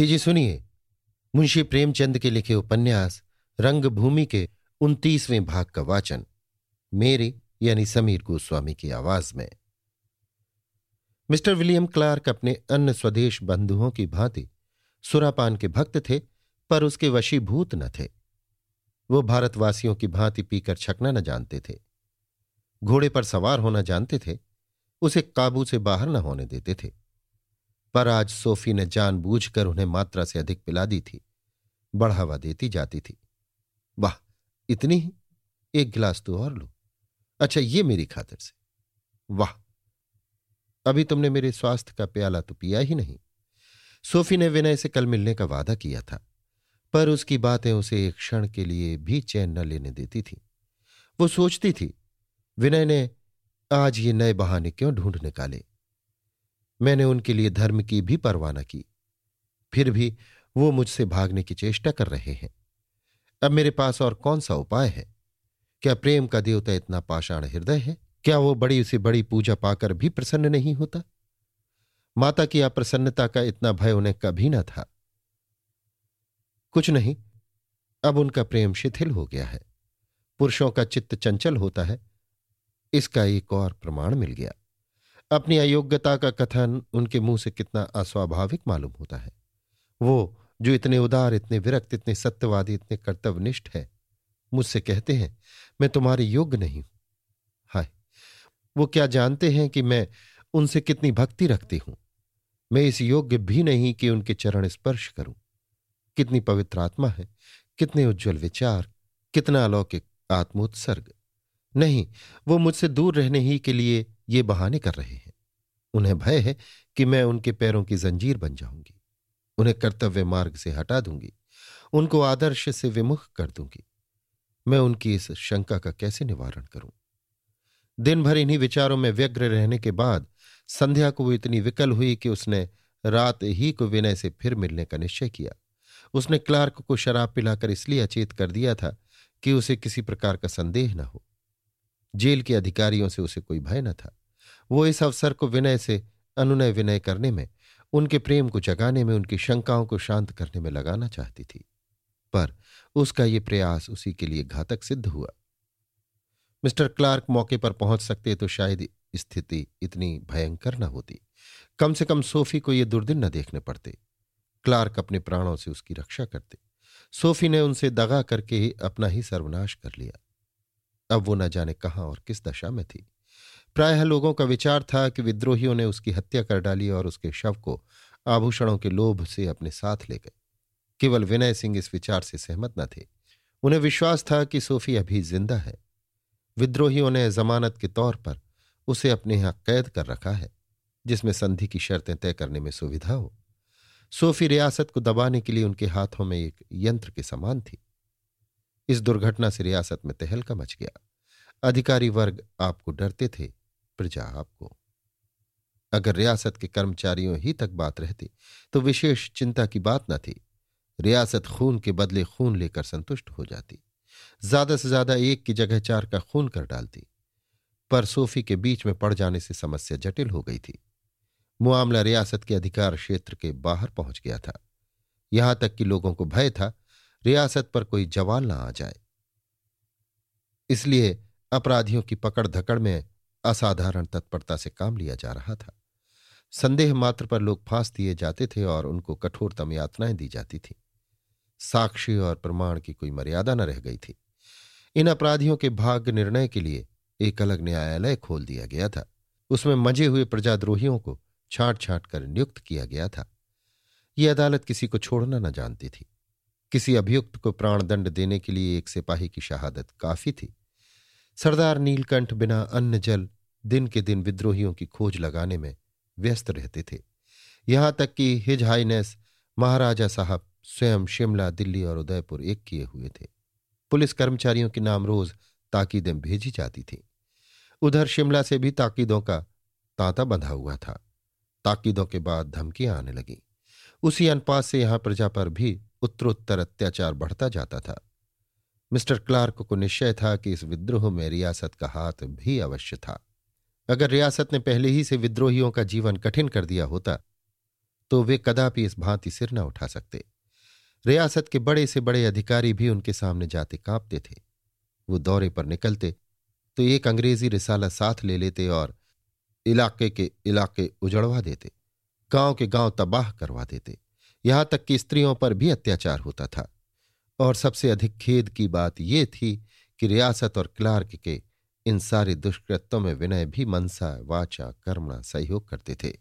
लीजिए सुनिए। मुंशी प्रेमचंद के लिखे उपन्यास, रंगभूमि के उनतीसवें भाग का वाचन, मेरी यानी समीर गोस्वामी की आवाज़ में। मिस्टर विलियम क्लार्क अपने अन्य स्वदेश बंधुओं की भांति सुरापान के भक्त थे, पर उसके वशीभूत न थे। वो भारतवासियों की भांति पीकर छकना न जानते थे। घोड़े पर सवार होना जानते थे, उसे काबू से बाहर न होने देते थे। पर आज सोफी ने जानबूझकर उन्हें मात्रा से अधिक पिला दी थी, बढ़ावा देती जाती थी। वाह, इतनी ही? एक गिलास तो और लो। अच्छा ये मेरी खातिर से। वाह, अभी तुमने मेरे स्वास्थ्य का प्याला तो पिया ही नहीं। सोफी ने विनय से कल मिलने का वादा किया था, पर उसकी बातें उसे एक क्षण के लिए भी चैन न लेने देती थी। वो सोचती थी, विनय ने आज ये नए बहाने क्यों ढूंढ निकाले? मैंने उनके लिए धर्म की भी परवाह न की। फिर भी वो मुझसे भागने की चेष्टा कर रहे हैं। अब मेरे पास और कौन सा उपाय है? क्या प्रेम का देवता इतना पाषाण हृदय है? क्या वो बड़ी से बड़ी पूजा पाकर भी प्रसन्न नहीं होता? माता की अप्रसन्नता का इतना भय उन्हें कभी न था। कुछ नहीं, अब उनका प्रेम शिथिल हो गया है। पुरुषों का चित्त चंचल होता है। इसका एक और प्रमाण मिल गया। अपनी अयोग्यता का कथन उनके मुँह से कितना अस्वाभाविक मालूम होता है। वो, जो इतने उदार, इतने विरक्त, इतने सत्यवादी, इतने कर्तव्यनिष्ठ है, मुझसे कहते हैं, मैं तुम्हारे योग्य नहीं हूँ। हाय, वो क्या जानते हैं कि मैं उनसे कितनी भक्ति रखती हूँ? मैं इस योग्य भी नहीं कि उनके चरण स्पर्श करूँ। कितनी पवित्र आत्मा है, कितने उज्जवल विचार, कितना अलौकिक आत्मोत्सर्ग। नहीं, वो मुझसे दूर रहने ही के लिए ये बहाने कर रहे हैं। उन्हें भय है कि मैं उनके पैरों की जंजीर बन जाऊँगी। उन्हें कर्तव्य मार्ग से हटा दूँगी। उनको आदर्श से विमुख कर दूँगी। मैं उनकी इस शंका का कैसे निवारण करूँ? दिन भर इन्हीं विचारों में व्यग्र रहने के बाद संध्या को वो इतनी विकल हुई कि उसने रात ही को विनय से फिर मिलने का निश्चय किया। उसने क्लार्क को शराब पिलाकर इसलिए अचेत कर दिया था कि उसे किसी प्रकार का संदेह न हो। जेल के अधिकारियों से उसे कोई भय न था। वो इस अवसर को विनय से, अनुनय विनय करने में, उनके प्रेम को जगाने में, उनकी शंकाओं को शांत करने में लगाना चाहती थी। पर उसका ये प्रयास उसी के लिए घातक सिद्ध हुआ। मिस्टर क्लार्क मौके पर पहुँच सकते तो शायद स्थिति इतनी भयंकर न होती। कम से कम सोफी को ये दुर्दिन न देखने पड़ते। क्लार्क अपने प्राणों से उसकी रक्षा करते। सोफी ने उनसे दगा करके ही अपना ही सर्वनाश कर लिया। अब वो न जाने कहाँ और किस दशा में थी। प्रायः लोगों का विचार था कि विद्रोहियों ने उसकी हत्या कर डाली और उसके शव को आभूषणों के लोभ से अपने साथ ले गए। केवल विनय सिंह इस विचार से सहमत न थे। उन्हें विश्वास था कि सोफी अभी ज़िंदा है। विद्रोहियों ने जमानत के तौर पर उसे अपने यहाँ कैद कर रखा है, जिसमें संधि की शर्तें तय करने में सुविधा हो। सोफी रियासत को दबाने के लिए उनके हाथों में एक यंत्र के समान थी। इस दुर्घटना से रियासत में तहलका मच गया। अधिकारी वर्ग आपको डरते थे प्रजा आपको। अगर रियासत के कर्मचारियों ही तक बात रहती तो विशेष चिंता की बात न थी। रियासत खून के बदले खून लेकर संतुष्ट हो जाती। ज़्यादा से ज़्यादा एक की जगह चार का खून कर डालती। पर सोफी के बीच में पड़ जाने से समस्या जटिल हो गई थी। मुआमला रियासत के अधिकार क्षेत्र के बाहर पहुँच गया था। यहाँ तक कि लोगों को भय था, रियासत पर कोई जवाल ना आ जाए। इसलिए अपराधियों की पकड़ धकड़ में असाधारण तत्परता से काम लिया जा रहा था। संदेह मात्र पर लोग फांस दिए जाते थे और उनको कठोरतम यातनाएँ दी जाती थी। साक्षी और प्रमाण की कोई मर्यादा न रह गई थी। इन अपराधियों के भाग्य निर्णय के लिए एक अलग न्यायालय खोल दिया गया था। उसमें मज़े हुए प्रजाद्रोहियों को छांट छांट कर नियुक्त किया गया था। ये अदालत किसी को छोड़ना न जानती थी। किसी अभियुक्त को प्राणदंड देने के लिए एक सिपाही की शहादत काफ़ी थी। सरदार नीलकंठ बिना अन्न जल दिन के दिन विद्रोहियों की खोज लगाने में व्यस्त रहते थे। यहाँ तक कि हिज हाइनेस महाराजा साहब स्वयं शिमला, दिल्ली और उदयपुर एक किए हुए थे। पुलिस कर्मचारियों के नाम रोज ताकीदें भेजी जाती थी। उधर शिमला से भी ताकीदों का तांता बंधा हुआ था। ताकीदों के बाद धमकियाँ आने लगी। उसी अनुपात से यहाँ प्रजा पर भी उत्तरोत्तर अत्याचार बढ़ता जाता था। मिस्टर क्लार्क को निश्चय था कि इस विद्रोह में रियासत का हाथ भी अवश्य था। अगर रियासत ने पहले ही से विद्रोहियों का जीवन कठिन कर दिया होता तो वे कदापि इस भांति सिर न उठा सकते। रियासत के बड़े से बड़े अधिकारी भी उनके सामने जाते कांपते थे। वो दौरे पर निकलते तो एक अंग्रेज़ी रिसाला साथ ले लेते और इलाके के इलाके उजड़वा देते, गाँव के गाँव तबाह करवा देते। यहाँ तक कि स्त्रियों पर भी अत्याचार होता था। और सबसे अधिक खेद की बात यह थी कि रियासत और क्लार्क के इन सारे दुष्कृत्यों में विनय भी मनसा, वाचा, कर्मणा सहयोग करते थे।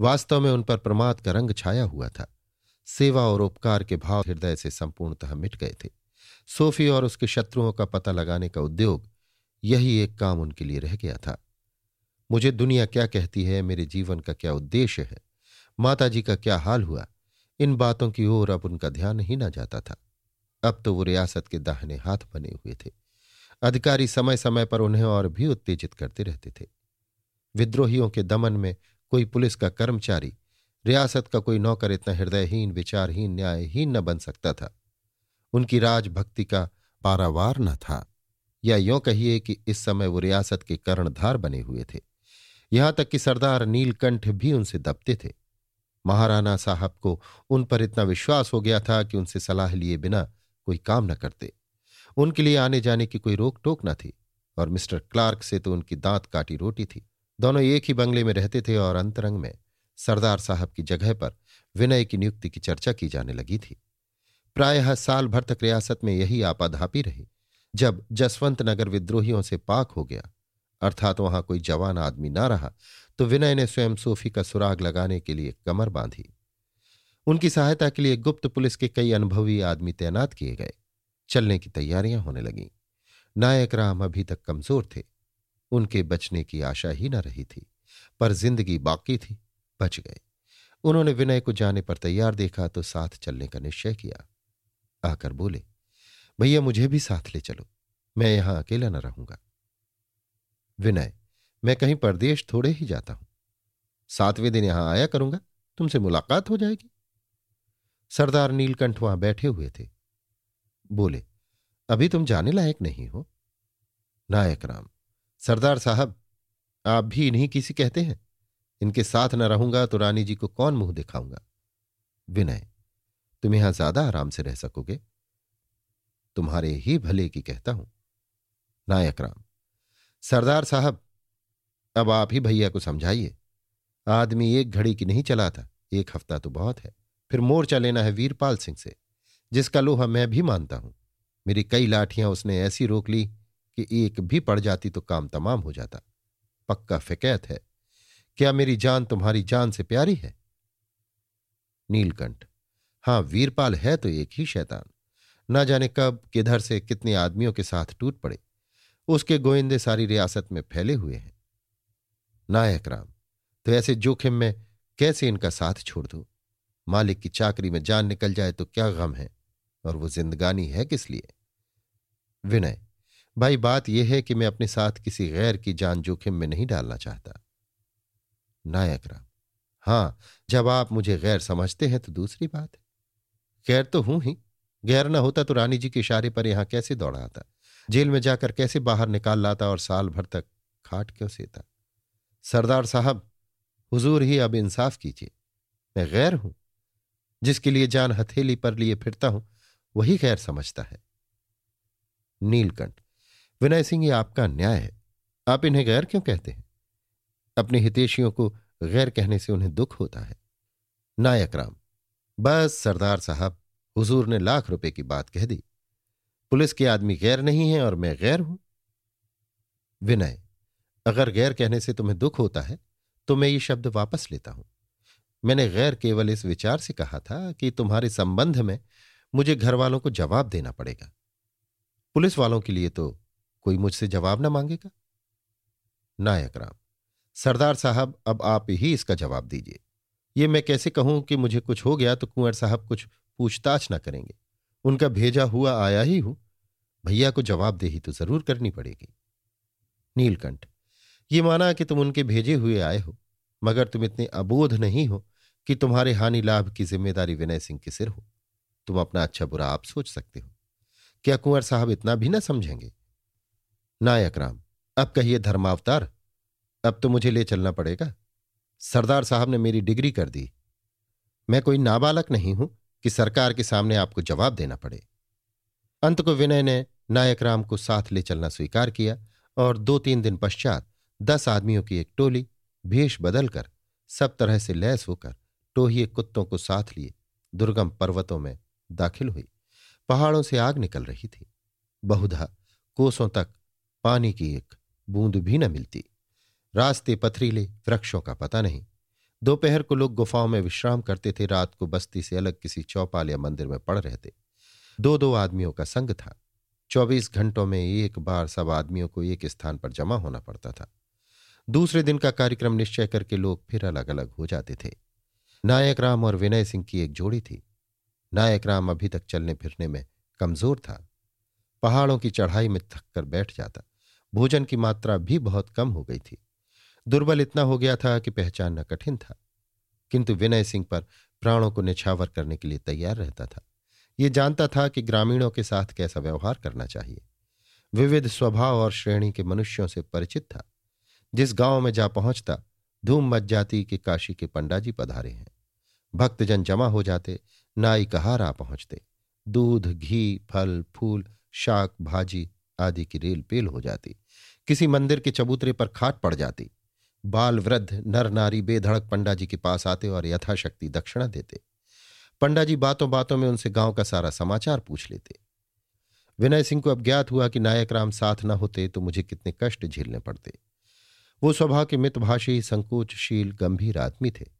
वास्तव में उन पर प्रमाद का रंग छाया हुआ था। सेवा और उपकार के भाव हृदय से संपूर्णतः मिट गए थे। सोफी और उसके शत्रुओं का पता लगाने का उद्योग यही एक काम उनके लिए रह गया था। मुझे दुनिया क्या कहती है, मेरे जीवन का क्या उद्देश्य है? माताजी का क्या हाल हुआ? इन बातों की ओर अब उनका ध्यान ही ना जाता था। अब तो वो रियासत के दाहिने हाथ बने हुए थे। अधिकारी समय समय पर उन्हें और भी उत्तेजित करते रहते थे। विद्रोहियों के दमन में कोई पुलिस का कर्मचारी, रियासत का कोई नौकर इतना हृदयहीन, विचारहीन, न्यायहीन न बन सकता था। उनकी राजभक्ति का पारावार न था। या यों कहिए कि इस समय वो रियासत के कर्णधार बने हुए थे। यहाँ तक कि सरदार नीलकंठ भी उनसे दबते थे। महाराणा साहब को उन पर इतना विश्वास हो गया था कि उनसे सलाह लिए बिना कोई काम न करते। उनके लिए आने जाने की कोई रोक टोक न थी और मिस्टर क्लार्क से तो उनकी दांत काटी रोटी थी। दोनों एक ही बंगले में रहते थे और अंतरंग में सरदार साहब की जगह पर विनय की नियुक्ति की चर्चा की जाने लगी थी। प्रायः साल भर तक रियासत में यही आपाधापी रही, जब जसवंत नगर विद्रोहियों से पाक हो गया। अर्थात वहाँ कोई जवान आदमी ना रहा तो विनय ने स्वयं सोफी का सुराग लगाने के लिए कमर बांधी। उनकी सहायता के लिए गुप्त पुलिस के कई अनुभवी आदमी तैनात किए गए। चलने की तैयारियाँ होने लगीं। नायक राम अभी तक कमज़ोर थे। उनके बचने की आशा ही न रही थी, पर ज़िंदगी बाकी थी, बच गए। उन्होंने विनय को जाने पर तैयार देखा तो साथ चलने का निश्चय किया। आकर बोले, भैया, मुझे भी साथ ले चलो, मैं यहाँ अकेला न रहूँगा। विनय, मैं कहीं परदेश थोड़े ही जाता हूँ। सातवें दिन यहाँ आया करूँगा, तुमसे मुलाकात हो जाएगी। सरदार नीलकंठ वहाँ बैठे हुए थे। बोले, अभी तुम जाने लायक नहीं हो। नायक राम, सरदार साहब, आप भी इन्हीं किसी कहते हैं? इनके साथ न रहूँगा तो रानी जी को कौन मुँह दिखाऊँगा? विनय, तुम यहाँ ज़्यादा आराम से रह सकोगे। तुम्हारे ही भले की कहता हूँ। नायक राम, सरदार साहब, अब आप ही भैया को समझाइए। आदमी एक घड़ी की नहीं चलाता, एक हफ़्ता तो बहुत है। फिर मोर्चा लेना है वीरपाल सिंह से। जिसका लोहा मैं भी मानता हूँ। मेरी कई लाठियाँ उसने ऐसी रोक ली कि एक भी पड़ जाती तो काम तमाम हो जाता। पक्का फिकैत है। क्या मेरी जान तुम्हारी जान से प्यारी है? नीलकंठ, हाँ, वीरपाल है तो एक ही शैतान। न जाने कब, किधर से कितने आदमियों के साथ टूट पड़े। उसके गोइंदे सारी रियासत में फैले हुए हैं। नायक राम तो ऐसे जोखिम में कैसे इनका साथ छोड़ दू? मालिक की चाकरी में जान निकल जाए तो क्या गम है? और वो जिंदगानी है किस लिए? विनय, भाई बात यह है कि मैं अपने साथ किसी गैर की जान जोखिम में नहीं डालना चाहता। नायक राम, हाँ, जब आप मुझे गैर समझते हैं तो दूसरी बात है। गैर तो हूँ ही, गैर ना होता तो रानी जी के इशारे पर यहाँ कैसे दौड़ा आता? जेल में जाकर कैसे बाहर निकाल लाता और साल भर तक खाट क्यों सेता? सरदार साहब, हुजूर ही अब इंसाफ कीजिए। मैं गैर हूँ, जिसके लिए जान हथेली पर लिए फिरता हूँ वही गैर समझता है। नीलकंठ, विनय सिंह, ये आपका न्याय है। आप इन्हें गैर क्यों कहते हैं? अपने हितेशियों को गैर कहने से उन्हें दुख होता है। नायक राम, बस सरदार साहब, हुजूर ने लाख रुपए की बात कह दी। पुलिस के आदमी गैर नहीं है और मैं गैर हूँ। विनय, अगर गैर कहने से तुम्हें दुख होता है तो मैं ये शब्द वापस लेता हूँ। मैंने गैर केवल इस विचार से कहा था कि तुम्हारे संबंध में मुझे घर वालों को जवाब देना पड़ेगा। पुलिस वालों के लिए तो कोई मुझसे जवाब ना मांगेगा। नायक राम, सरदार साहब, अब आप ही इसका जवाब दीजिए। ये मैं कैसे कहूँ कि मुझे कुछ हो गया तो कुंवर साहब कुछ पूछताछ ना करेंगे। उनका भेजा हुआ आया ही हूँ। भैया को जवाबदेही तो ज़रूर करनी पड़ेगी। नीलकंठ, ये माना कि तुम उनके भेजे हुए आए हो, मगर तुम इतने अबोध नहीं हो कि तुम्हारे हानि लाभ की ज़िम्मेदारी विनय सिंह के सिर हो। तुम अपना अच्छा बुरा आप सोच सकते हो। क्या कुंवर साहब इतना भी ना समझेंगे? नायक राम, अब कहिए धर्मावतार, अब तो मुझे ले चलना पड़ेगा। सरदार साहब ने मेरी डिग्री कर दी। मैं कोई नाबालक नहीं हूँ कि सरकार के सामने आपको जवाब देना पड़े। अंत को विनय ने नायक राम को साथ ले चलना स्वीकार किया और दो तीन दिन पश्चात दस आदमियों की एक टोली, भेष बदलकर सब तरह से लैस होकर टोहिए कुत्तों को साथ लिए दुर्गम पर्वतों में दाखिल हुई। पहाड़ों से आग निकल रही थी। बहुधा कोसों तक पानी की एक बूंद भी न मिलती। रास्ते पथरीले, वृक्षों का पता नहीं। दोपहर को लोग गुफाओं में विश्राम करते थे, रात को बस्ती से अलग किसी चौपाल या मंदिर में पड़ रहते दो दो आदमियों का संग था। चौबीस घंटों में एक बार सब आदमियों को एक स्थान पर जमा होना पड़ता था। दूसरे दिन का कार्यक्रम निश्चय करके लोग फिर अलग अलग हो जाते थे। नायक राम और विनय सिंह की एक जोड़ी थी। नायक राम अभी तक चलने फिरने में कमज़ोर था। पहाड़ों की चढ़ाई में थक कर बैठ जाता। भोजन की मात्रा भी बहुत कम हो गई थी। दुर्बल इतना हो गया था कि पहचानना कठिन था। किंतु विनय सिंह पर प्राणों को निछावर करने के लिए तैयार रहता था। ये जानता था कि ग्रामीणों के साथ कैसा व्यवहार करना चाहिए। विविध स्वभाव और श्रेणी के मनुष्यों से परिचित था। जिस गाँव में जा पहुँचता, धूम मच जाती कि काशी के पंडाजी पधारे हैं। भक्तजन जमा हो जाते नाई कहार आ पहुँचते? दूध, घी, फल, फूल, शाक, भाजी आदि की रेल पेल हो जाती। किसी मंदिर के चबूतरे पर खाट पड़ जाती। बाल वृद्ध नर नारी, बेधड़क पंडा जी के पास आते और यथाशक्ति दक्षिणा देते। पंडा जी बातों बातों में उनसे गाँव का सारा समाचार पूछ लेते। विनय सिंह को अब ज्ञात हुआ कि नायक राम साथ न होते तो मुझे कितने कष्ट झेलने पड़ते। वो स्वभाव के मितभाषी, संकोचशील, गंभीर आदमी थे।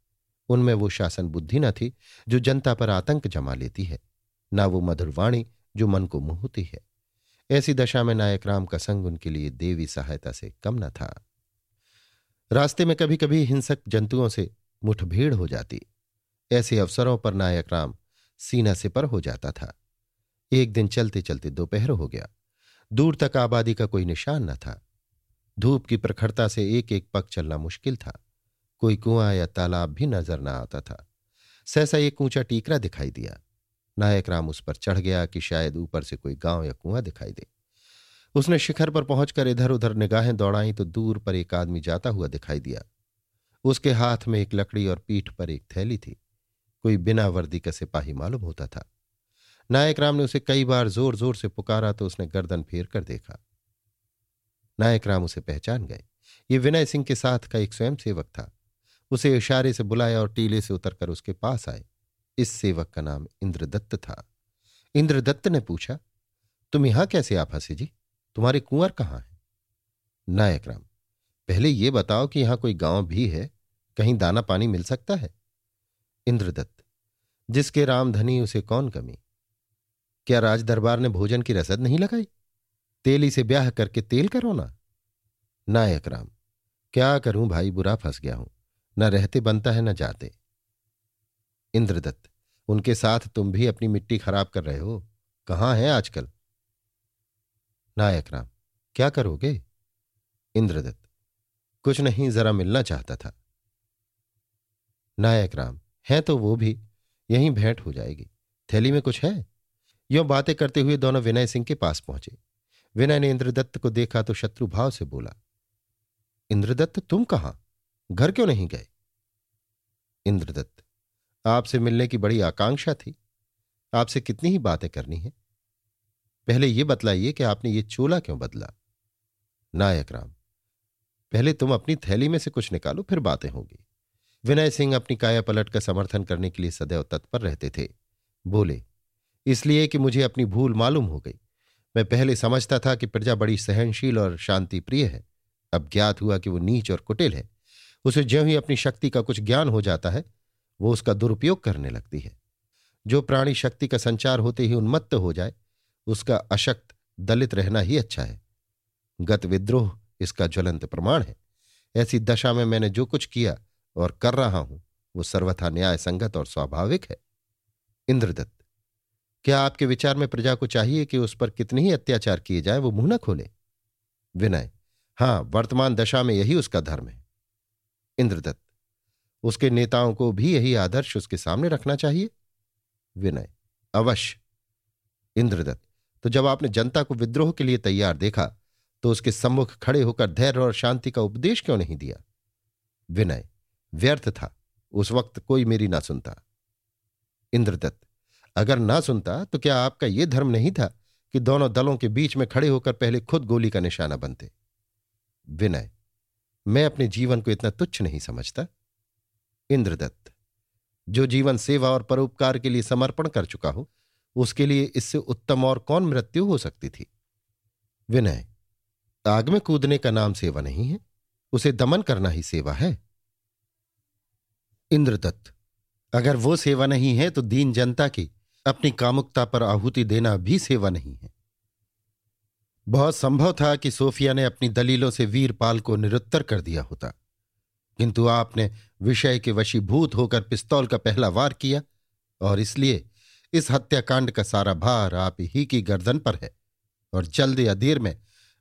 उनमें वो शासन बुद्धि न थी, जो जनता पर आतंक जमा लेती है। ना वो मधुरवाणी जो मन को मोहती है। ऐसी दशा में नायक राम का संग उनके लिए देवी सहायता से कम न था। रास्ते में कभी कभी हिंसक जंतुओं से मुठभेड़ हो जाती। ऐसे अवसरों पर नायक राम सीना से पर हो जाता था। एक दिन चलते चलते दोपहर हो गया। दूर तक आबादी का कोई निशान न था। धूप की प्रखरता से एक एक पग चलना मुश्किल था। कोई कुआँ या तालाब भी नज़र न आता था। सहसा एक ऊँचा टीकरा दिखाई दिया। नायक राम उस पर चढ़ गया कि शायद ऊपर से कोई गाँव या कुआँ दिखाई दे। उसने शिखर पर पहुंचकर इधर उधर निगाहें दौड़ाई तो दूर पर एक आदमी जाता हुआ दिखाई दिया। उसके हाथ में एक लकड़ी और पीठ पर एक थैली थी। कोई बिना वर्दी का सिपाही मालूम होता था। नायक राम ने उसे कई बार ज़ोर ज़ोर से पुकारा तो उसने गर्दन फेर कर देखा। नायक राम उसे पहचान गए। ये विनय सिंह के साथ का एक स्वयंसेवक था। उसे इशारे से बुलाया और टीले से उतरकर उसके पास आए। इस सेवक का नाम इंद्रदत्त था। इंद्रदत्त ने पूछा, तुम यहाँ कैसे आ फंसे जी? तुम्हारे कुंवर कहाँ है? नायक राम, पहले ये बताओ कि यहाँ कोई गाँव भी है? कहीं दाना पानी मिल सकता है? इंद्रदत्त, जिसके रामधनी उसे कौन कमी? क्या राज दरबार ने भोजन की रसद नहीं लगाई? तेली से ब्याह करके तेल करो ना नायक राम, क्या करूँ भाई, बुरा फंस गया हूँ। न रहते बनता है, न जाते। इंद्रदत्त, उनके साथ तुम भी अपनी मिट्टी खराब कर रहे हो? कहाँ है आजकल? नायक राम, क्या करोगे? इंद्रदत्त, कुछ नहीं, जरा मिलना चाहता था। नायक राम, है तो वो भी, यहीं भेंट हो जाएगी। थैली में कुछ है? यो बातें करते हुए दोनों विनय सिंह के पास पहुँचे। विनय ने इंद्रदत्त को देखा तो शत्रु भाव से बोला, इंद्रदत्त, तुम कहाँ? घर क्यों नहीं गए? इंद्रदत्त, आपसे मिलने की बड़ी आकांक्षा थी। आपसे कितनी ही बातें करनी है। पहले यह बतलाइए कि आपने ये चोला क्यों बदला? नायक राम, पहले तुम अपनी थैली में से कुछ निकालो, फिर बातें होंगी। विनय सिंह अपनी काया पलट का समर्थन करने के लिए सदैव तत्पर रहते थे। बोले, इसलिए कि मुझे अपनी भूल मालूम हो गई। मैं पहले समझता था कि प्रजा बड़ी सहनशील और शांति प्रिय है। अब ज्ञात हुआ कि वो नीच और कुटिल है। उसे ज्यों ही अपनी शक्ति का कुछ ज्ञान हो जाता है, वो उसका दुरुपयोग करने लगती है। जो प्राणी शक्ति का संचार होते ही उन्मत्त हो जाए, उसका अशक्त दलित रहना ही अच्छा है। गत विद्रोह इसका ज्वलंत प्रमाण है। ऐसी दशा में मैंने जो कुछ किया और कर रहा हूँ, वो सर्वथा न्याय संगत और स्वाभाविक है। इंद्रदत्त, क्या आपके विचार में प्रजा को चाहिए कि उस पर कितने ही अत्याचार किए जाए, वो मुँह न खोले? विनय, हाँ, वर्तमान दशा में यही उसका धर्म है। इंद्रदत्त। उसके नेताओं को भी यही आदर्श उसके सामने रखना चाहिए। विनय। अवश्य। इंद्रदत्त। तो जब आपने जनता को विद्रोह के लिए तैयार देखा तो उसके सम्मुख खड़े होकर धैर्य और शांति का उपदेश क्यों नहीं दिया? विनय। व्यर्थ था। उस वक्त कोई मेरी ना सुनता। इंद्रदत्त। अगर ना सुनता तो क्या आपका यह धर्म नहीं था कि दोनों दलों के बीच में खड़े होकर पहले खुद गोली का निशाना बनते? विनय। मैं अपने जीवन को इतना तुच्छ नहीं समझता। इंद्रदत्त, जो जीवन सेवा और परोपकार के लिए समर्पण कर चुका हो, उसके लिए इससे उत्तम और कौन मृत्यु हो सकती थी? विनय, आग में कूदने का नाम सेवा नहीं है, उसे दमन करना ही सेवा है। इंद्रदत्त, अगर वो सेवा नहीं है तो दीन जनता की अपनी कामुकता पर आहुति देना भी सेवा नहीं है। बहुत संभव था कि सोफिया ने अपनी दलीलों से वीरपाल को निरुत्तर कर दिया होता। किंतु आपने विषय के वशीभूत होकर पिस्तौल का पहला वार किया, और इसलिए इस हत्याकांड का सारा भार आप ही की गर्दन पर है, और जल्द या देर में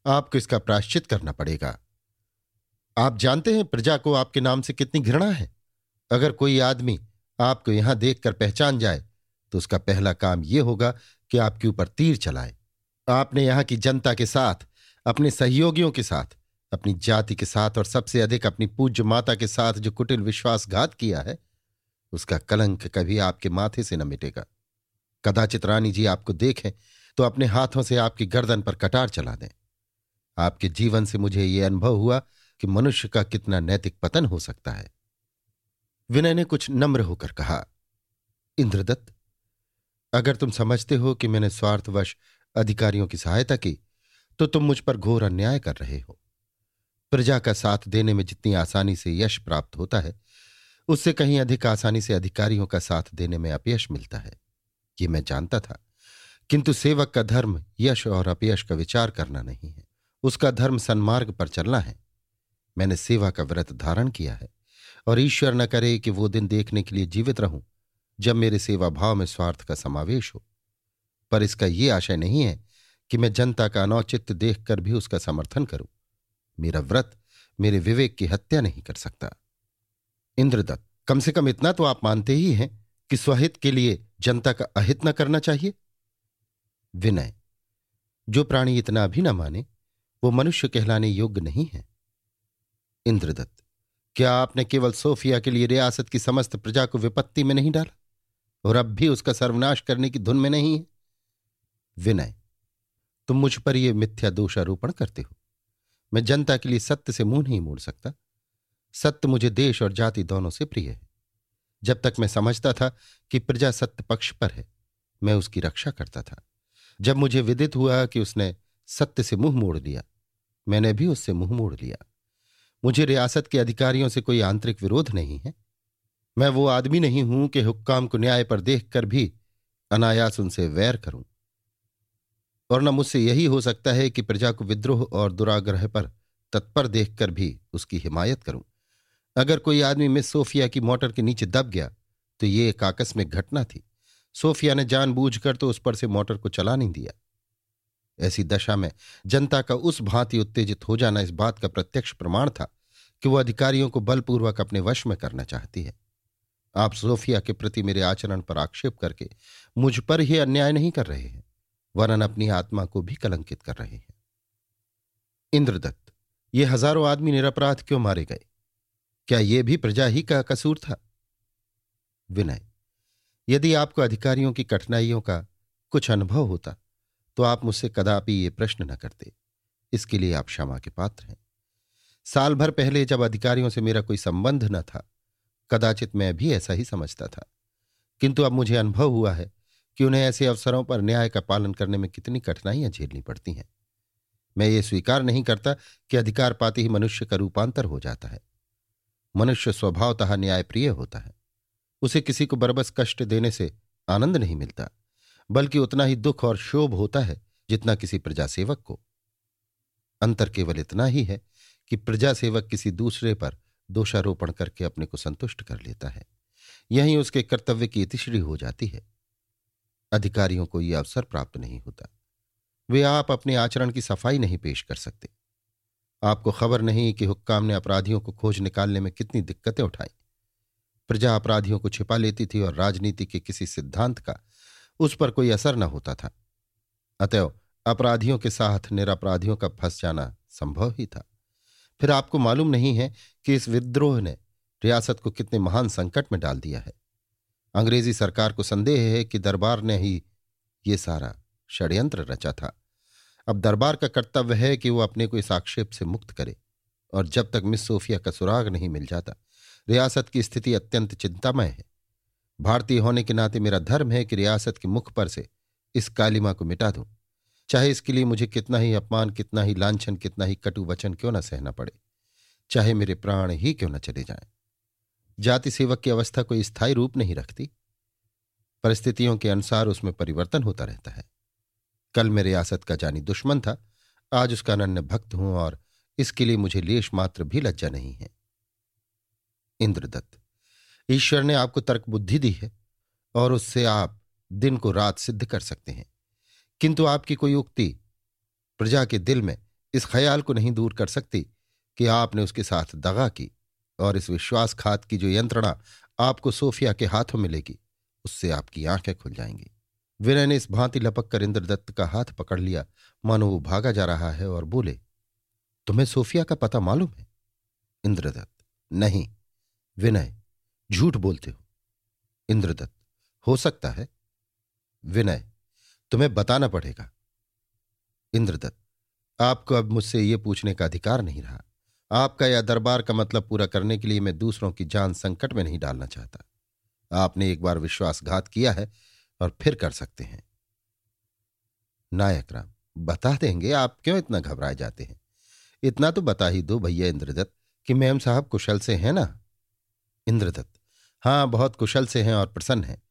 आपको इसका प्राश्चित करना पड़ेगा। आप जानते हैं प्रजा को आपके नाम से कितनी घृणा है। अगर कोई आदमी आपको यहाँ देखकर पहचान जाए तो उसका पहला काम यह होगा कि आपके ऊपर तीर चलाए। आपने यहाँ की जनता के साथ, अपने सहयोगियों के साथ, अपनी जाति के साथ और सबसे अधिक अपनी पूज्य माता के साथ जो कुटिल विश्वासघात किया है, उसका कलंक कभी आपके माथे से न मिटेगा। कदाचित रानी जी आपको देखें तो अपने हाथों से आपकी गर्दन पर कटार चला दें। आपके जीवन से मुझे यह अनुभव हुआ कि मनुष्य का कितना नैतिक पतन हो सकता है। विनय ने कुछ नम्र होकर कहा, इंद्रदत्त, अगर तुम समझते हो कि मैंने स्वार्थवश अधिकारियों की सहायता की तो तुम मुझ पर घोर अन्याय कर रहे हो। प्रजा का साथ देने में जितनी आसानी से यश प्राप्त होता है, उससे कहीं अधिक आसानी से अधिकारियों का साथ देने में अपयश मिलता है। ये मैं जानता था, किंतु सेवक का धर्म यश और अपयश का विचार करना नहीं है। उसका धर्म सन्मार्ग पर चलना है। मैंने सेवा का व्रत धारण किया है, और ईश्वर न करे कि वो दिन देखने के लिए जीवित रहूँ, जब मेरे सेवा भाव में स्वार्थ का समावेश हो। पर इसका ये आशय नहीं है कि मैं जनता का अनौचित्य देखकर भी उसका समर्थन करूँ। मेरा व्रत मेरे विवेक की हत्या नहीं कर सकता। इंद्रदत्त, कम से कम इतना तो आप मानते ही हैं कि स्वहित के लिए जनता का अहित न करना चाहिए। विनय, जो प्राणी इतना भी न माने, वो मनुष्य कहलाने योग्य नहीं है। इंद्रदत्त, क्या आपने केवल सोफिया के लिए रियासत की समस्त प्रजा को विपत्ति में नहीं डाला? और अब भी उसका सर्वनाश करने की धुन में नहीं है। विनय, तुम मुझ पर यह मिथ्या दोषारोपण करते हो। मैं जनता के लिए सत्य से मुँह नहीं मोड़ सकता। सत्य मुझे देश और जाति दोनों से प्रिय है। जब तक मैं समझता था कि प्रजा सत्य पक्ष पर है, मैं उसकी रक्षा करता था। जब मुझे विदित हुआ कि उसने सत्य से मुँह मोड़ लिया, मैंने भी उससे मुँह मोड़ लिया। मुझे रियासत के अधिकारियों से कोई आंतरिक विरोध नहीं है। मैं वो आदमी नहीं हूँ कि हुक्काम को न्याय पर देखकर भी अनायास उनसे वैर करूँ। और न मुझसे यही हो सकता है कि प्रजा को विद्रोह और दुराग्रह पर तत्पर देखकर भी उसकी हिमायत करूँ। अगर कोई आदमी मिस सोफिया की मोटर के नीचे दब गया तो ये एक आकस्मिक घटना थी। सोफिया ने जानबूझकर तो उस पर से मोटर को चला नहीं दिया। ऐसी दशा में जनता का उस भांति उत्तेजित हो जाना इस बात का प्रत्यक्ष प्रमाण था कि वह अधिकारियों को बलपूर्वक अपने वश में करना चाहती है। आप सोफिया के प्रति मेरे आचरण पर आक्षेप करके मुझ पर ही अन्याय नहीं कर रहे हैं। वरन अपनी आत्मा को भी कलंकित कर रहे हैं। इंद्रदत्त, ये हज़ारों आदमी निरपराध क्यों मारे गए? क्या ये भी प्रजा ही का कसूर था? विनय, यदि आपको अधिकारियों की कठिनाइयों का कुछ अनुभव होता तो आप मुझसे कदापि ये प्रश्न न करते। इसके लिए आप क्षमा के पात्र हैं। साल भर पहले जब अधिकारियों से मेरा कोई संबंध न था, कदाचित मैं भी ऐसा ही समझता था। किंतु अब मुझे अनुभव हुआ है कि उन्हें ऐसे अवसरों पर न्याय का पालन करने में कितनी कठिनाइयाँ झेलनी पड़ती हैं। मैं ये स्वीकार नहीं करता कि अधिकार पाते ही मनुष्य का रूपांतर हो जाता है। मनुष्य स्वभावतः न्यायप्रिय होता है। उसे किसी को बरबस कष्ट देने से आनंद नहीं मिलता, बल्कि उतना ही दुख और शोभ होता है जितना किसी प्रजा सेवक को। अंतर केवल इतना ही है कि प्रजा सेवक किसी दूसरे पर दोषारोपण करके अपने को संतुष्ट कर लेता है। यही उसके कर्तव्य की इतिश्री हो जाती है। अधिकारियों को यह अवसर प्राप्त नहीं होता। वे आप अपने आचरण की सफ़ाई नहीं पेश कर सकते। आपको खबर नहीं कि हुक्काम ने अपराधियों को खोज निकालने में कितनी दिक्कतें उठाई। प्रजा अपराधियों को छिपा लेती थी और राजनीति के किसी सिद्धांत का उस पर कोई असर न होता था। अतएव अपराधियों के साथ निरपराधियों का फंस जाना संभव ही था। फिर आपको मालूम नहीं है कि इस विद्रोह ने रियासत को कितने महान संकट में डाल दिया है। अंग्रेज़ी सरकार को संदेह है कि दरबार ने ही ये सारा षड्यंत्र रचा था। अब दरबार का कर्तव्य है कि वो अपने को इस आक्षेप से मुक्त करे और जब तक मिस सोफिया का सुराग नहीं मिल जाता, रियासत की स्थिति अत्यंत चिंतामय है। भारतीय होने के नाते मेरा धर्म है कि रियासत के मुख पर से इस कालिमा को मिटा दूँ। चाहे इसके लिए मुझे कितना ही अपमान, कितना ही लांछन, कितना ही कटु वचन क्यों न सहना पड़े? चाहे मेरे प्राण ही क्यों न चले जाएँ? जाति सेवक की अवस्था कोई स्थायी रूप नहीं रखती। परिस्थितियों के अनुसार उसमें परिवर्तन होता रहता है। कल मैं रियासत का जानी दुश्मन था, आज उसका अनन्य भक्त हूँ और इसके लिए मुझे लेश मात्र भी लज्जा नहीं है। इंद्रदत्त, ईश्वर ने आपको तर्क बुद्धि दी है और उससे आप दिन को रात सिद्ध कर सकते हैं। किंतु आपकी कोई उक्ति प्रजा के दिल में इस ख्याल को नहीं दूर कर सकती कि आपने उसके साथ दगा की। और इस विश्वासघात की जो यंत्रणा आपको सोफिया के हाथों मिलेगी, उससे आपकी आँखें खुल जाएँगी। विनय ने इस भांति लपक कर इंद्रदत्त का हाथ पकड़ लिया। मानो वो भागा जा रहा है और बोले, तुम्हें सोफिया का पता मालूम है? इंद्रदत्त, नहीं। विनय, झूठ बोलते हो। इंद्रदत्त, हो सकता है? विनय, तुम्हें बताना पड़ेगा। इंद्रदत्त, आपको अब मुझसे ये पूछने का अधिकार नहीं रहा। आपका या दरबार का मतलब पूरा करने के लिए मैं दूसरों की जान संकट में नहीं डालना चाहता। आपने एक बार विश्वासघात किया है और फिर कर सकते हैं। नायक राम, बता देंगे आप क्यों इतना घबराए जाते हैं? इतना तो बता ही दो भैया इंद्रदत्त कि मैम साहब कुशल से हैं ना? इंद्रदत्त हाँ बहुत कुशल से हैं और प्रसन्न हैं।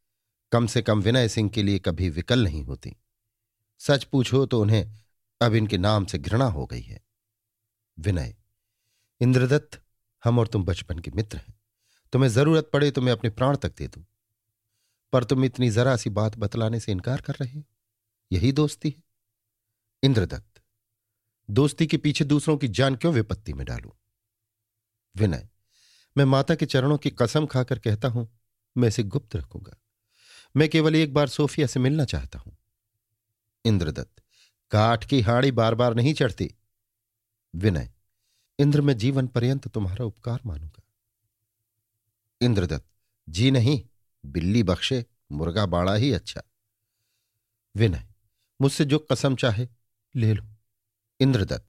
कम से कम विनय सिंह के लिए कभी विकल नहीं होती। सच पूछो तो उन्हें अब इनके नाम से घृणा हो गई है। विनय इंद्रदत्त, हम और तुम बचपन के मित्र हैं। तुम्हें ज़रूरत पड़े तो मैं अपने प्राण तक दे दूँ। पर तुम इतनी जरा सी बात बतलाने से इनकार कर रहे हो। यही दोस्ती है। इंद्रदत्त, दोस्ती के पीछे दूसरों की जान क्यों विपत्ति में डालू? विनय, मैं माता के चरणों की कसम खाकर कहता हूँ, मैं इसे गुप्त रखूँगा। मैं केवल एक बार सोफिया से मिलना चाहता हूँ। इंद्रदत्त, काठ की हाड़ी बार बार नहीं चढ़ती। विनय इंद्र मैं जीवन पर्यंत तुम्हारा उपकार मानूँगा। इंद्रदत्त, जी नहीं, बिल्ली बख्शे, मुर्गा बाड़ा ही अच्छा। विनय, मुझसे जो कसम चाहे, ले लो। इंद्रदत्त,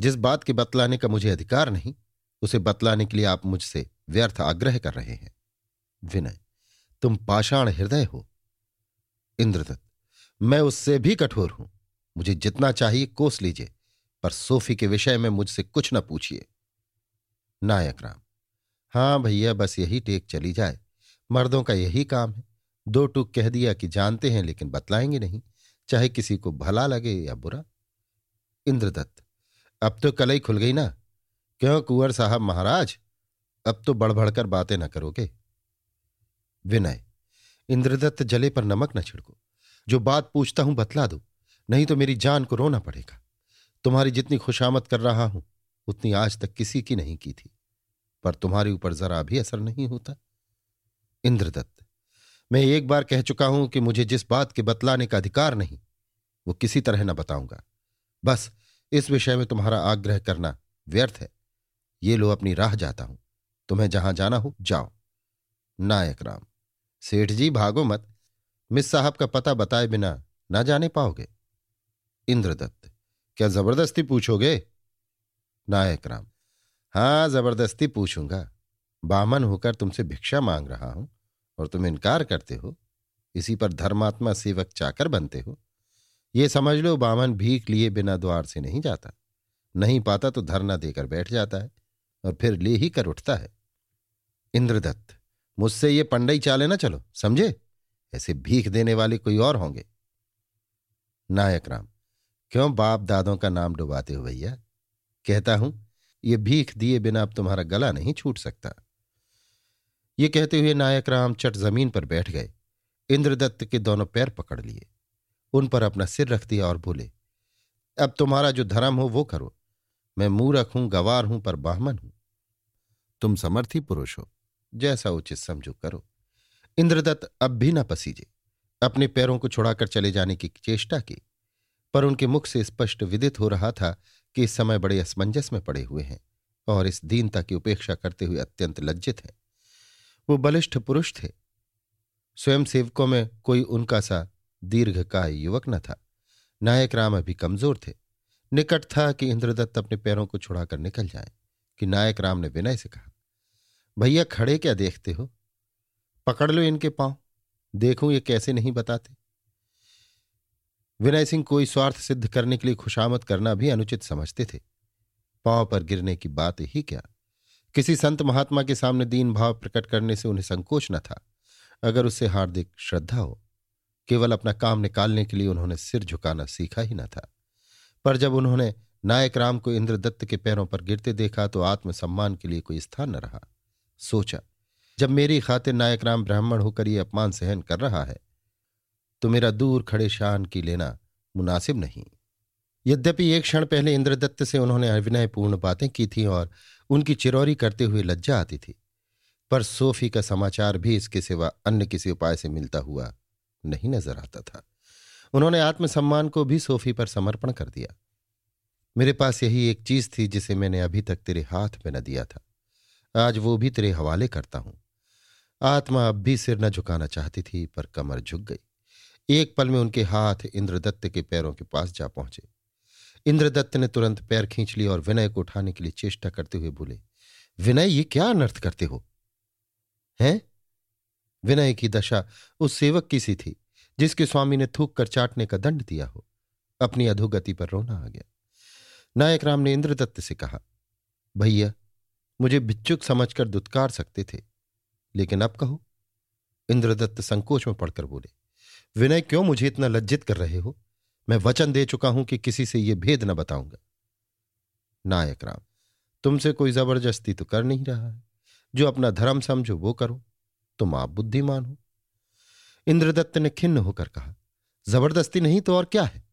जिस बात के बतलाने का मुझे अधिकार नहीं, उसे बतलाने के लिए आप मुझसे व्यर्थ आग्रह कर रहे हैं। विनय, तुम पाषाण हृदय हो। इंद्रदत्त, मैं उससे भी कठोर हूँ। मुझे जितना चाहिए, कोस लीजिए। पर सोफी के विषय में मुझसे कुछ न पूछिए। नायक राम, हाँ भैया, बस यही टेक चली जाए। मर्दों का यही काम है। दो टूक कह दिया कि जानते हैं, लेकिन बतलाएँगे नहीं। चाहे किसी को भला लगे या बुरा। इंद्रदत्त, अब तो कलई खुल गई ना। क्यों कुंवर साहब महाराज? अब तो बढ़ बढ़कर बातें ना करोगे। विनय, इंद्रदत्त जले पर नमक न छिड़को। जो बात पूछता हूँ बतला दो, नहीं तो मेरी जान को रोना पड़ेगा। तुम्हारी जितनी खुशामद कर रहा हूँ, उतनी आज तक किसी की नहीं की थी। पर तुम्हारे ऊपर जरा भी असर नहीं होता। इंद्रदत्त, मैं एक बार कह चुका हूँ कि मुझे जिस बात के बतलाने का अधिकार नहीं, वो किसी तरह न बताऊँगा। बस, इस विषय में तुम्हारा आग्रह करना व्यर्थ है। ये लो अपनी राह जाता हूँ। तुम्हें जहाँ जाना हो, जाओ। नायक राम, सेठ जी, भागो मत। मिस साहब का पता बताए बिना ना जाने पाओगे। इंद्रदत्त क्या ज़बरदस्ती पूछोगे? नायक राम। हाँ, ज़बरदस्ती पूछूँगा। बामन होकर तुमसे भिक्षा मांग रहा हूँ और तुम इनकार करते हो। इसी पर धर्मात्मा सेवक चाकर बनते हो। ये समझ लो, बामन भीख लिए बिना द्वार से नहीं जाता। नहीं पाता तो धरना देकर बैठ जाता है और फिर ले ही कर उठता है। इंद्रदत्त, मुझसे ये पंडई चाले ना चलो, समझे? ऐसे भीख देने वाले कोई और होंगे। नायक राम क्यों बाप दादों का नाम डुबाते हो भैया? कहता हूँ, ये भीख दिए बिना अब तुम्हारा गला नहीं छूट सकता। ये कहते हुए नायक राम चट ज़मीन पर बैठ गए। इंद्रदत्त के दोनों पैर पकड़ लिए। उन पर अपना सिर रख दिया और बोले, अब तुम्हारा जो धर्म हो वो करो। मैं मूरख हूँ, गवार हूँ, पर बाहमन हूँ। तुम समर्थी पुरुष हो, जैसा उचित समझो करो। इंद्रदत्त अब भी न पसीजे। अपने पैरों को छुड़ाकर चले जाने की चेष्टा की। पर उनके मुख से स्पष्ट विदित हो रहा था कि इस समय बड़े असमंजस में पड़े हुए हैं और इस दीनता की उपेक्षा करते हुए अत्यंत लज्जित हैं। वो बलिष्ठ पुरुष थे। स्वयं सेवकों में कोई उनका सा दीर्घकाय युवक न था। नायक राम अभी कमज़ोर थे। निकट था कि इंद्रदत्त अपने पैरों को छुड़ाकर निकल जाए, कि नायक राम ने विनय से कहा, भैया, खड़े क्या देखते हो? पकड़ लो इनके पाँव। देखूँ ये कैसे नहीं बताते। विनय सिंह कोई स्वार्थ सिद्ध करने के लिए खुशामद करना भी अनुचित समझते थे। पाँव पर गिरने की बात ही क्या? किसी संत महात्मा के सामने दीन भाव प्रकट करने से उन्हें संकोच न था। अगर उससे हार्दिक श्रद्धा हो, केवल अपना काम निकालने के लिए उन्होंने सिर झुकाना सीखा ही न था। पर जब उन्होंने नायक राम को इंद्रदत्त के पैरों पर गिरते देखा तो आत्मसम्मान के लिए कोई स्थान न रहा। सोचा, जब मेरी खातिर नायक राम ब्राह्मण होकर ये अपमान सहन कर रहा है तो मेरा दूर खड़े शान की लेना मुनासिब नहीं। यद्यपि एक क्षण पहले इंद्रदत्त से उन्होंने अविनयपूर्ण बातें की थी और उनकी चिरौरी करते हुए लज्जा आती थी, पर सोफी का समाचार भी इसके सिवा अन्य किसी उपाय से मिलता हुआ नहीं नज़र आता था। उन्होंने आत्मसम्मान को भी सोफी पर समर्पण कर दिया। मेरे पास यही एक चीज़ थी जिसे मैंने अभी तक तेरे हाथ में न दिया था। आज वो भी तेरे हवाले करता हूँ। आत्मा अब भी सिर न झुकाना चाहती थी, पर कमर झुक गई। एक पल में उनके हाथ इंद्रदत्त के पैरों के पास जा पहुँचे। इंद्रदत्त ने तुरंत पैर खींच लिया और विनय को उठाने के लिए चेष्टा करते हुए बोले, विनय, ये क्या अनर्थ करते हो? हैं? विनय की दशा उस सेवक की सी थी, जिसके स्वामी ने थूक कर चाटने का दंड दिया हो। अपनी अधोगति पर रोना आ गया। नायक राम ने इंद्रदत्त से कहा, भैया, मुझे भिच्छुक समझकर दुत्कार सकते थे, लेकिन अब कहो? इंद्रदत्त संकोच में पड़कर बोले विनय, क्यों मुझे इतना लज्जित कर रहे हो? मैं वचन दे चुका हूँ कि किसी से यह भेद न बताऊँगा। नायक राम, तुमसे कोई ज़बरदस्ती तो कर नहीं रहा है। जो अपना धर्म समझो, वो करो। तुम आप बुद्धिमान हो। इंद्रदत्त ने खिन्न होकर कहा, ज़बरदस्ती नहीं तो और क्या है?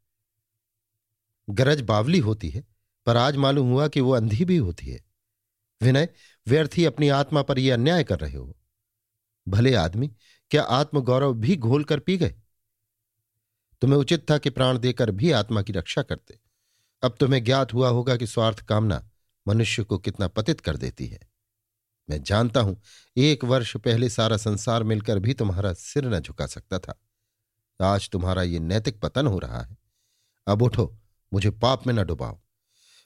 गरज बावली होती है, पर आज मालूम हुआ कि वो अंधी भी होती है। विनय, व्यर्थ ही अपनी आत्मा पर यह अन्याय कर रहे हो। भले आदमी, क्या आत्मगौरव भी घोल कर पी गए? तुम्हें उचित था कि प्राण देकर भी आत्मा की रक्षा करते। अब तुम्हें ज्ञात हुआ होगा कि स्वार्थ कामना मनुष्य को कितना पतित कर देती है। मैं जानता हूँ, एक वर्ष पहले सारा संसार मिलकर भी तुम्हारा सिर न झुका सकता था। आज तुम्हारा ये नैतिक पतन हो रहा है। अब उठो, मुझे पाप में न डुबाओ।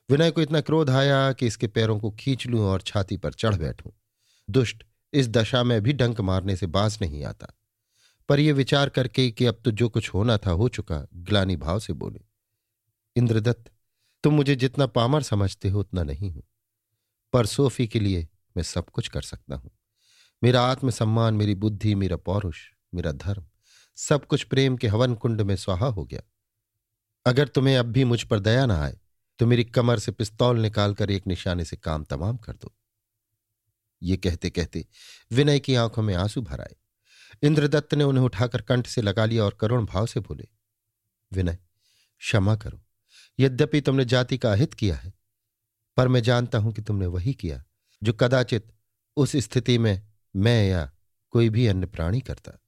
विनय को इतना क्रोध आया कि इसके पैरों को खींच लूँ और छाती पर चढ़ बैठूं। दुष्ट, इस दशा में भी डंक मारने से बाज नहीं आता। पर यह विचार करके कि अब तो जो कुछ होना था, हो चुका। ग्लानी भाव से बोले, इंद्रदत्त, तुम मुझे जितना पामर समझते हो, उतना नहीं हूँ। पर सोफी के लिए मैं सब कुछ कर सकता हूँ। मेरा आत्मसम्मान, मेरी बुद्धि, मेरा पौरुष, मेरा धर्म, सब कुछ प्रेम के हवन कुंड में स्वाहा हो गया। अगर तुम्हें अब भी मुझ पर दया ना आए तो मेरी कमर से पिस्तौल निकालकर एक निशाने से काम तमाम कर दो। ये कहते कहते विनय की आँखों में आँसू भर आए। इंद्रदत्त ने उन्हें उठाकर कंठ से लगा लिया और करुण भाव से बोले, विनय, क्षमा करो। यद्यपि तुमने जाति का अहित किया है, पर मैं जानता हूँ कि तुमने वही किया, जो कदाचित उस स्थिति में मैं या कोई भी अन्य प्राणी करता।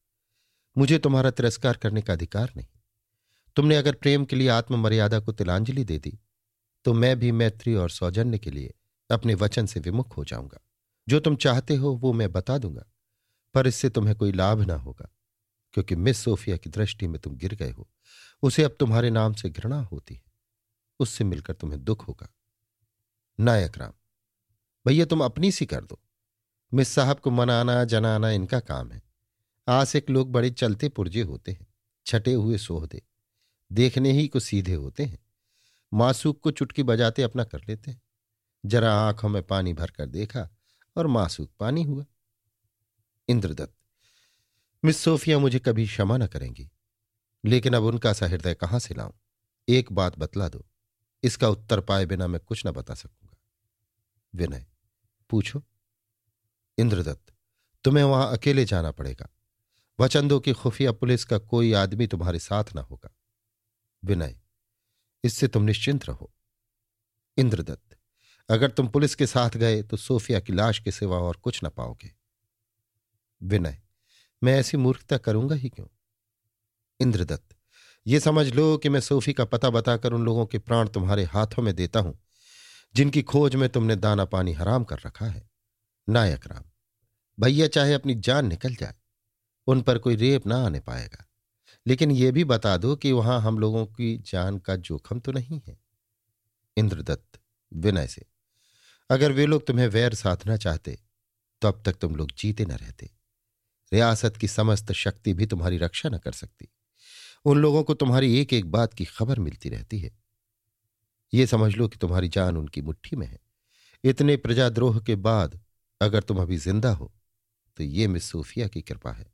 मुझे तुम्हारा तिरस्कार करने का अधिकार नहीं। तुमने अगर प्रेम के लिए आत्ममर्यादा को तिलांजलि दे दी तो मैं भी मैत्री और सौजन्य के लिए अपने वचन से विमुख हो जाऊँगा। जो तुम चाहते हो, वो मैं बता दूँगा। पर इससे तुम्हें कोई लाभ ना होगा, क्योंकि मिस सोफिया की दृष्टि में तुम गिर गए हो। उसे अब तुम्हारे नाम से घृणा होती है। उससे मिलकर तुम्हें दुख होगा। नायक राम, भैया तुम अपनी सी कर दो। मिस साहब को मनाना, जनाना इनका काम है। आसिक लोग बड़े चलते पुरजे होते हैं, छटे हुए सोहदे देखने ही को सीधे होते हैं। मासूक को चुटकी बजाते अपना कर लेते हैं। जरा आँखों में पानी भरकर देखा और मासूक पानी हुआ। इंद्रदत्त। मिस सोफिया मुझे कभी क्षमा न करेंगी, लेकिन अब उनका सा हृदय कहाँ से लाऊं? एक बात बतला दो, इसका उत्तर पाए बिना मैं कुछ न बता सकूँगा। विनय, पूछो। इंद्रदत्त, तुम्हें वहाँ अकेले जाना पड़ेगा। वचन दो कि खुफिया पुलिस का कोई आदमी तुम्हारे साथ ना होगा। विनय, इससे तुम निश्चिंत रहो। इंद्रदत्त, अगर तुम पुलिस के साथ गए तो सोफिया की लाश के सिवा और कुछ ना पाओगे। विनय, मैं ऐसी मूर्खता करूँगा ही क्यों? इंद्रदत्त, ये समझ लो कि मैं सोफी का पता बताकर उन लोगों के प्राण तुम्हारे हाथों में देता हूँ, जिनकी खोज में तुमने दाना पानी हराम कर रखा है। नायक राम, भैया चाहे अपनी जान निकल जाए, उन पर कोई रेप ना आने पाएगा, लेकिन यह भी बता दो कि वहाँ हम लोगों की जान का जोखम तो नहीं है। इंद्रदत्त, विनय से, अगर वे लोग तुम्हें वैर साधना चाहते तो अब तक तुम लोग जीते न रहते। रियासत की समस्त शक्ति भी तुम्हारी रक्षा न कर सकती। उन लोगों को तुम्हारी एक एक बात की खबर मिलती रहती है। ये समझ लो कि तुम्हारी जान उनकी मुट्ठी में है। इतने प्रजाद्रोह के बाद अगर तुम अभी ज़िंदा हो तो ये मिस सोफिया की कृपा है।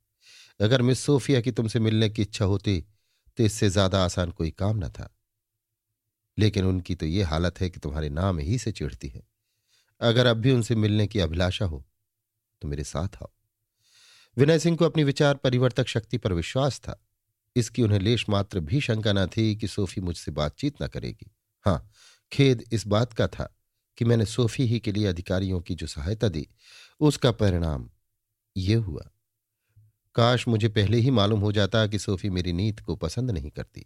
अगर मिस सोफिया की तुमसे मिलने की इच्छा होती तो इससे ज़्यादा आसान कोई काम न था। लेकिन उनकी तो ये हालत है कि तुम्हारे नाम ही से चिढ़ती है। अगर अब भी उनसे मिलने की अभिलाषा हो तो मेरे साथ आओ। विनय सिंह को अपनी विचार परिवर्तक शक्ति पर विश्वास था। इसकी उन्हें लेश मात्र भी शंका न थी कि सोफी मुझसे बातचीत न करेगी। हाँ खेद इस बात का था कि मैंने सोफी ही के लिए अधिकारियों की जो सहायता दी, उसका परिणाम ये हुआ। काश मुझे पहले ही मालूम हो जाता कि सोफी मेरी नीति को पसंद नहीं करती।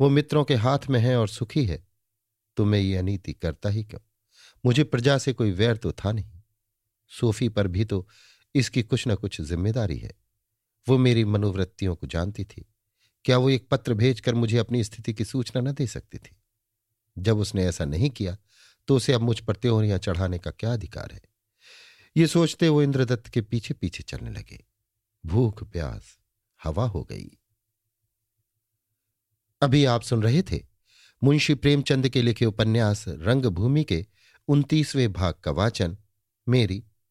वो मित्रों के हाथ में है और सुखी है तो मैं ये अनीति करता ही क्यों? मुझे प्रजा से कोई वैर तो था नहीं। सोफी पर भी तो इसकी कुछ न कुछ ज़िम्मेदारी है। वो मेरी मनोवृत्तियों को जानती थी। क्या वो एक पत्र भेजकर मुझे अपनी स्थिति की सूचना न दे सकती थी? जब उसने ऐसा नहीं किया तो उसे अब मुझ पर त्योरियाँ चढ़ाने का क्या अधिकार है? ये सोचते वो इंद्रदत्त के पीछे पीछे चलने लगे। भूख, प्यास, हवा हो गई। अभी आप सुन रहे थे मुंशी प्रेमचंद के लिखे उपन्यास रंगभूमि के उनतीसवें भाग का वाचन, मेरी